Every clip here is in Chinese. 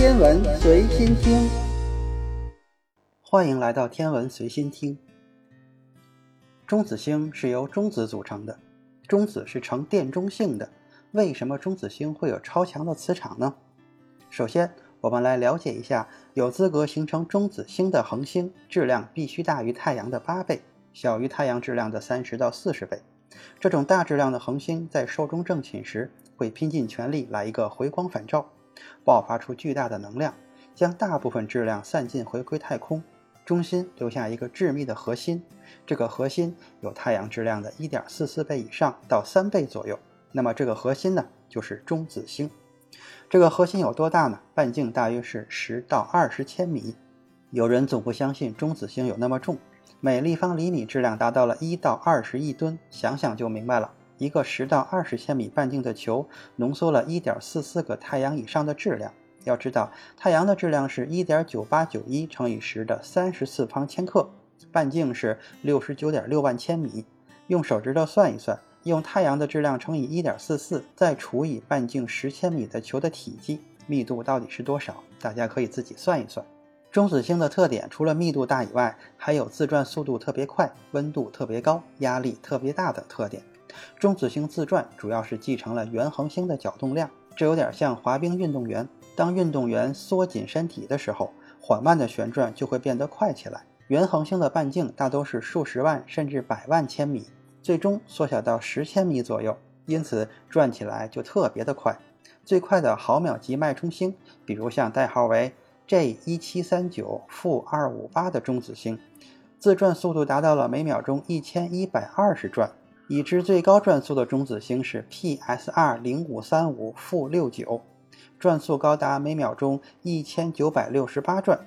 天文随心听，欢迎来到天文随心听。中子星是由中子组成的，中子是呈电中性的。为什么中子星会有超强的磁场呢？首先，我们来了解一下，有资格形成中子星的恒星，质量必须大于太阳的八倍，小于太阳质量的三十到四十倍。这种大质量的恒星在寿终正寝时，会拼尽全力来一个回光返照，爆发出巨大的能量，将大部分质量散尽回归太空，中心留下一个致密的核心。这个核心有太阳质量的一点四四倍以上到三倍左右。那么这个核心呢，就是中子星。这个核心有多大呢？半径大约是十到二十千米。有人总不相信中子星有那么重，每立方厘米质量达到了一到二十亿吨，想想就明白了。一个十到二十千米半径的球，浓缩了一点四四个太阳以上的质量。要知道，太阳的质量是一点九八九一乘以十的三十次方千克，半径是六十九点六万千米。用手指头算一算。用太阳的质量乘以一点四四，再除以半径十千米的球的体积，密度到底是多少？大家可以自己算一算。中子星的特点除了密度大以外，还有自转速度特别快、温度特别高、压力特别大的特点。中子星自转主要是继承了原恒星的角动量，这有点像滑冰运动员。当运动员缩紧身体的时候，缓慢的旋转就会变得快起来。原恒星的半径大都是数十万甚至百万千米。最终缩小到十千米左右，因此转起来就特别的快。最快的毫秒级脉冲星，比如像代号为 J 一七三九负二五八的中子星，自转速度达到了每秒钟一千一百二十转。已知最高转速的中子星是 PSR 零五三五负六九，转速高达每秒钟一千九百六十八转。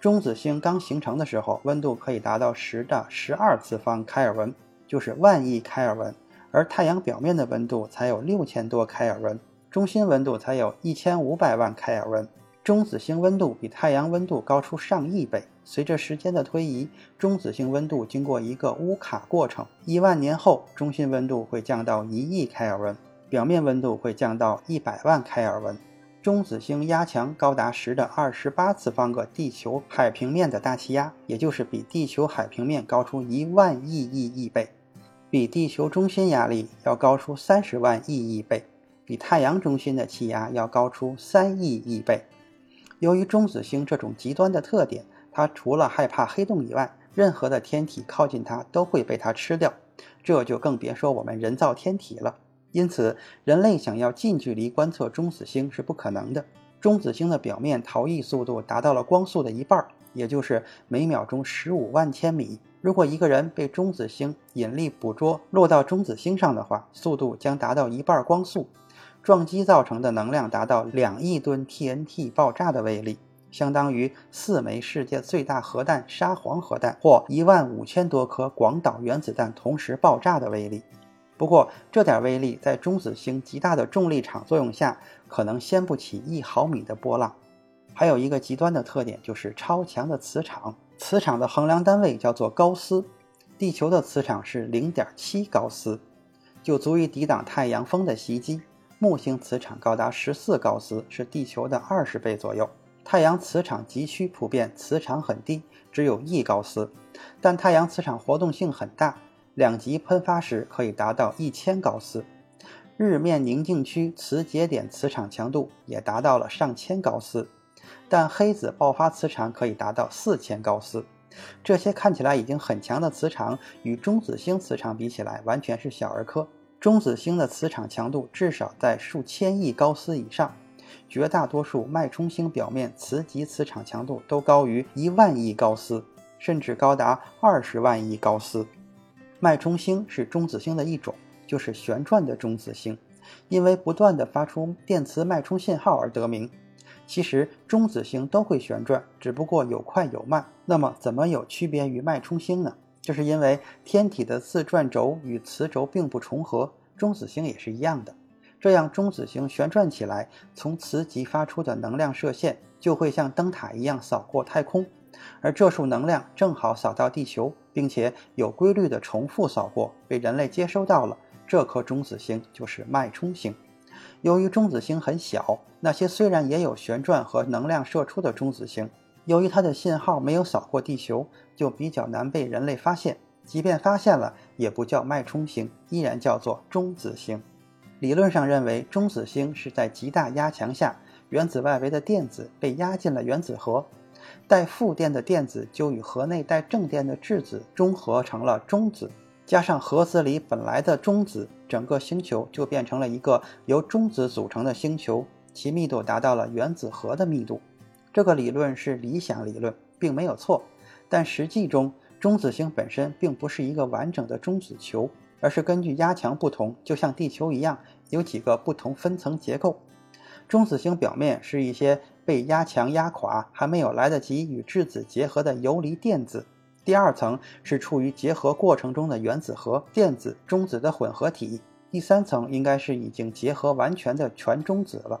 中子星刚形成的时候，温度可以达到十的十二次方开尔文。就是万亿开尔文，而太阳表面的温度才有六千多开尔文，中心温度才有一千五百万开尔文。中子星温度比太阳温度高出上亿倍。随着时间的推移，中子星温度经过一个乌卡过程，一万年后，中心温度会降到一亿开尔文，表面温度会降到一百万开尔文。中子星压强高达十的二十八次方个地球海平面的大气压，也就是比地球海平面高出一万亿亿亿倍。比地球中心压力要高出三十万亿亿倍，比太阳中心的气压要高出三亿亿倍。由于中子星这种极端的特点，它除了害怕黑洞以外，任何的天体靠近它都会被它吃掉，这就更别说我们人造天体了。因此，人类想要近距离观测中子星是不可能的。中子星的表面逃逸速度达到了光速的一半，也就是每秒钟十五万千米。如果一个人被中子星引力捕捉落到中子星上的话，速度将达到一半光速，撞击造成的能量达到两亿吨 TNT 爆炸的威力，相当于四枚世界最大核弹沙皇核弹或一万五千多颗广岛原子弹同时爆炸的威力。不过，这点威力在中子星极大的重力场作用下，可能掀不起一毫米的波浪。还有一个极端的特点，就是超强的磁场。磁场的衡量单位叫做高斯，地球的磁场是零点七高斯，就足以抵挡太阳风的袭击。木星磁场高达十四高斯，是地球的二十倍左右。太阳磁场极区普遍磁场很低，只有一高斯，但太阳磁场活动性很大，两极喷发时可以达到一千高斯。日面宁静区磁节点磁场强度也达到了上千高斯。但黑子爆发磁场可以达到四千高斯，这些看起来已经很强的磁场，与中子星磁场比起来，完全是小儿科。中子星的磁场强度至少在数千亿高斯以上，绝大多数脉冲星表面磁极磁场强度都高于一万亿高斯，甚至高达二十万亿高斯。脉冲星是中子星的一种，就是旋转的中子星，因为不断的发出电磁脉冲信号而得名。其实中子星都会旋转，只不过有快有慢。那么怎么有区别于脉冲星呢？这是因为天体的自转轴与磁轴并不重合，中子星也是一样的。这样中子星旋转起来，从磁极发出的能量射线就会像灯塔一样扫过太空，而这束能量正好扫到地球，并且有规律的重复扫过，被人类接收到了。这颗中子星就是脉冲星。由于中子星很小，那些虽然也有旋转和能量射出的中子星，由于它的信号没有扫过地球，就比较难被人类发现。即便发现了，也不叫脉冲星，依然叫做中子星。理论上认为，中子星是在极大压强下，原子外围的电子被压进了原子核，带负电的电子就与核内带正电的质子中和成了中子，加上核子里本来的中子，整个星球就变成了一个由中子组成的星球，其密度达到了原子核的密度。这个理论是理想理论，并没有错，但实际中。中子星本身并不是一个完整的中子球，而是根据压强不同，就像地球一样，有几个不同分层结构。中子星表面是一些被压强压垮，还没有来得及与质子结合的游离电子；第二层是处于结合过程中的原子核、电子、中子的混合体；第三层应该是已经结合完全的全中子了。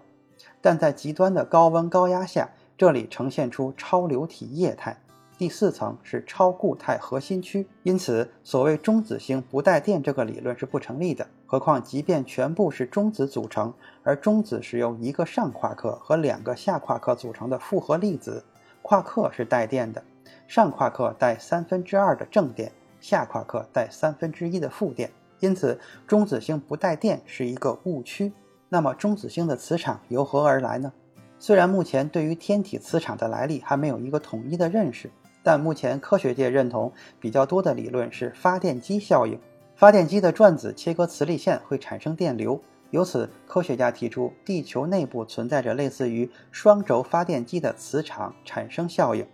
但在极端的高温高压下，这里呈现出超流体液态。第四层是超固态核心区，因此所谓中子星不带电这个理论是不成立的。何况，即便全部是中子组成，而中子是由一个上夸克和两个下夸克组成的复合粒子，夸克是带电的，上夸克带三分之二的正电，下夸克带三分之一的负电，因此中子星不带电是一个误区。那么，中子星的磁场由何而来呢？虽然目前对于天体磁场的来历还没有一个统一的认识。但目前科学界认同比较多的理论是发电机效应。发电机的转子切割磁力线会产生电流，由此科学家提出地球内部存在着类似于双轴发电机的磁场产生效应。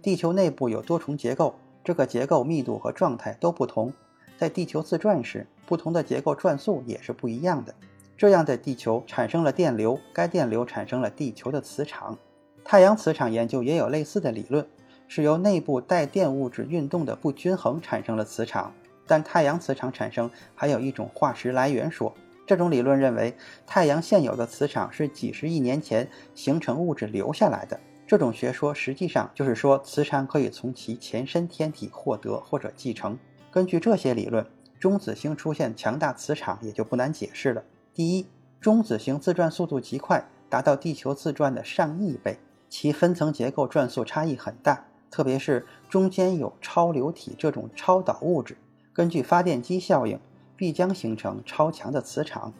地球内部有多重结构，这个结构密度和状态都不同。在地球自转时，不同的结构转速也是不一样的。这样的地球产生了电流，该电流产生了地球的磁场。太阳磁场研究也有类似的理论。是由内部带电物质运动的不均衡产生了磁场，但太阳磁场产生还有一种化石来源说。这种理论认为，太阳现有的磁场是几十亿年前形成物质留下来的。这种学说实际上就是说，磁场可以从其前身天体获得或者继承。根据这些理论，中子星出现强大磁场也就不难解释了。第一，中子星自转速度极快，达到地球自转的上亿倍，其分层结构转速差异很大。特别是中间有超流体这种超导物质，根据发电机效应，必将形成超强的磁场。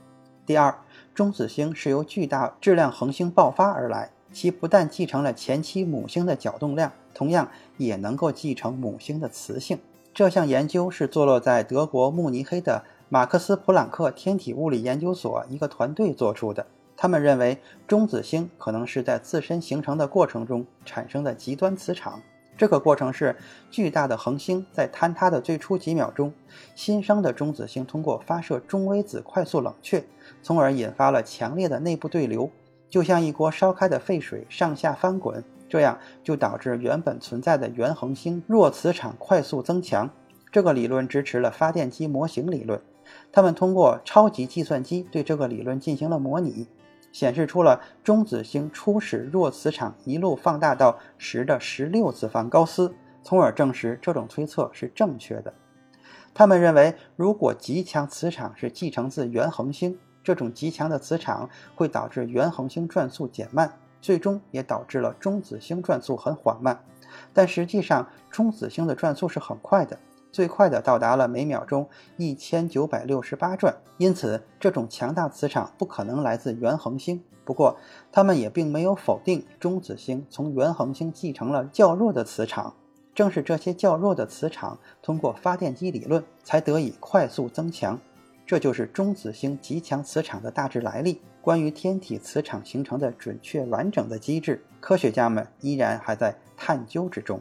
第二，中子星是由巨大质量恒星爆发而来，其不但继承了前期母星的角动量，同样也能够继承母星的磁性。这项研究是坐落在德国慕尼黑的马克思普朗克天体物理研究所一个团队做出的。他们认为，中子星可能是在自身形成的过程中产生的极端磁场。这个过程是巨大的恒星在坍塌的最初几秒钟，新生的中子星通过发射中微子快速冷却，从而引发了强烈的内部对流，就像一锅烧开的沸水上下翻滚，这样就导致原本存在的原恒星弱磁场快速增强。这个理论支持了发电机模型理论，他们通过超级计算机对这个理论进行了模拟。显示出了中子星初始弱磁场一路放大到十的十六次方高斯，从而证实这种推测是正确的。他们认为，如果极强磁场是继承自原恒星，这种极强的磁场会导致原恒星转速减慢，最终也导致了中子星转速很缓慢。但实际上，中子星的转速是很快的。最快的到达了每秒钟一千九百六十八转，因此这种强大磁场不可能来自原恒星。不过，他们也并没有否定中子星从原恒星继承了较弱的磁场。正是这些较弱的磁场，通过发电机理论才得以快速增强。这就是中子星极强磁场的大致来历。关于天体磁场形成的准确完整的机制，科学家们依然还在探究之中。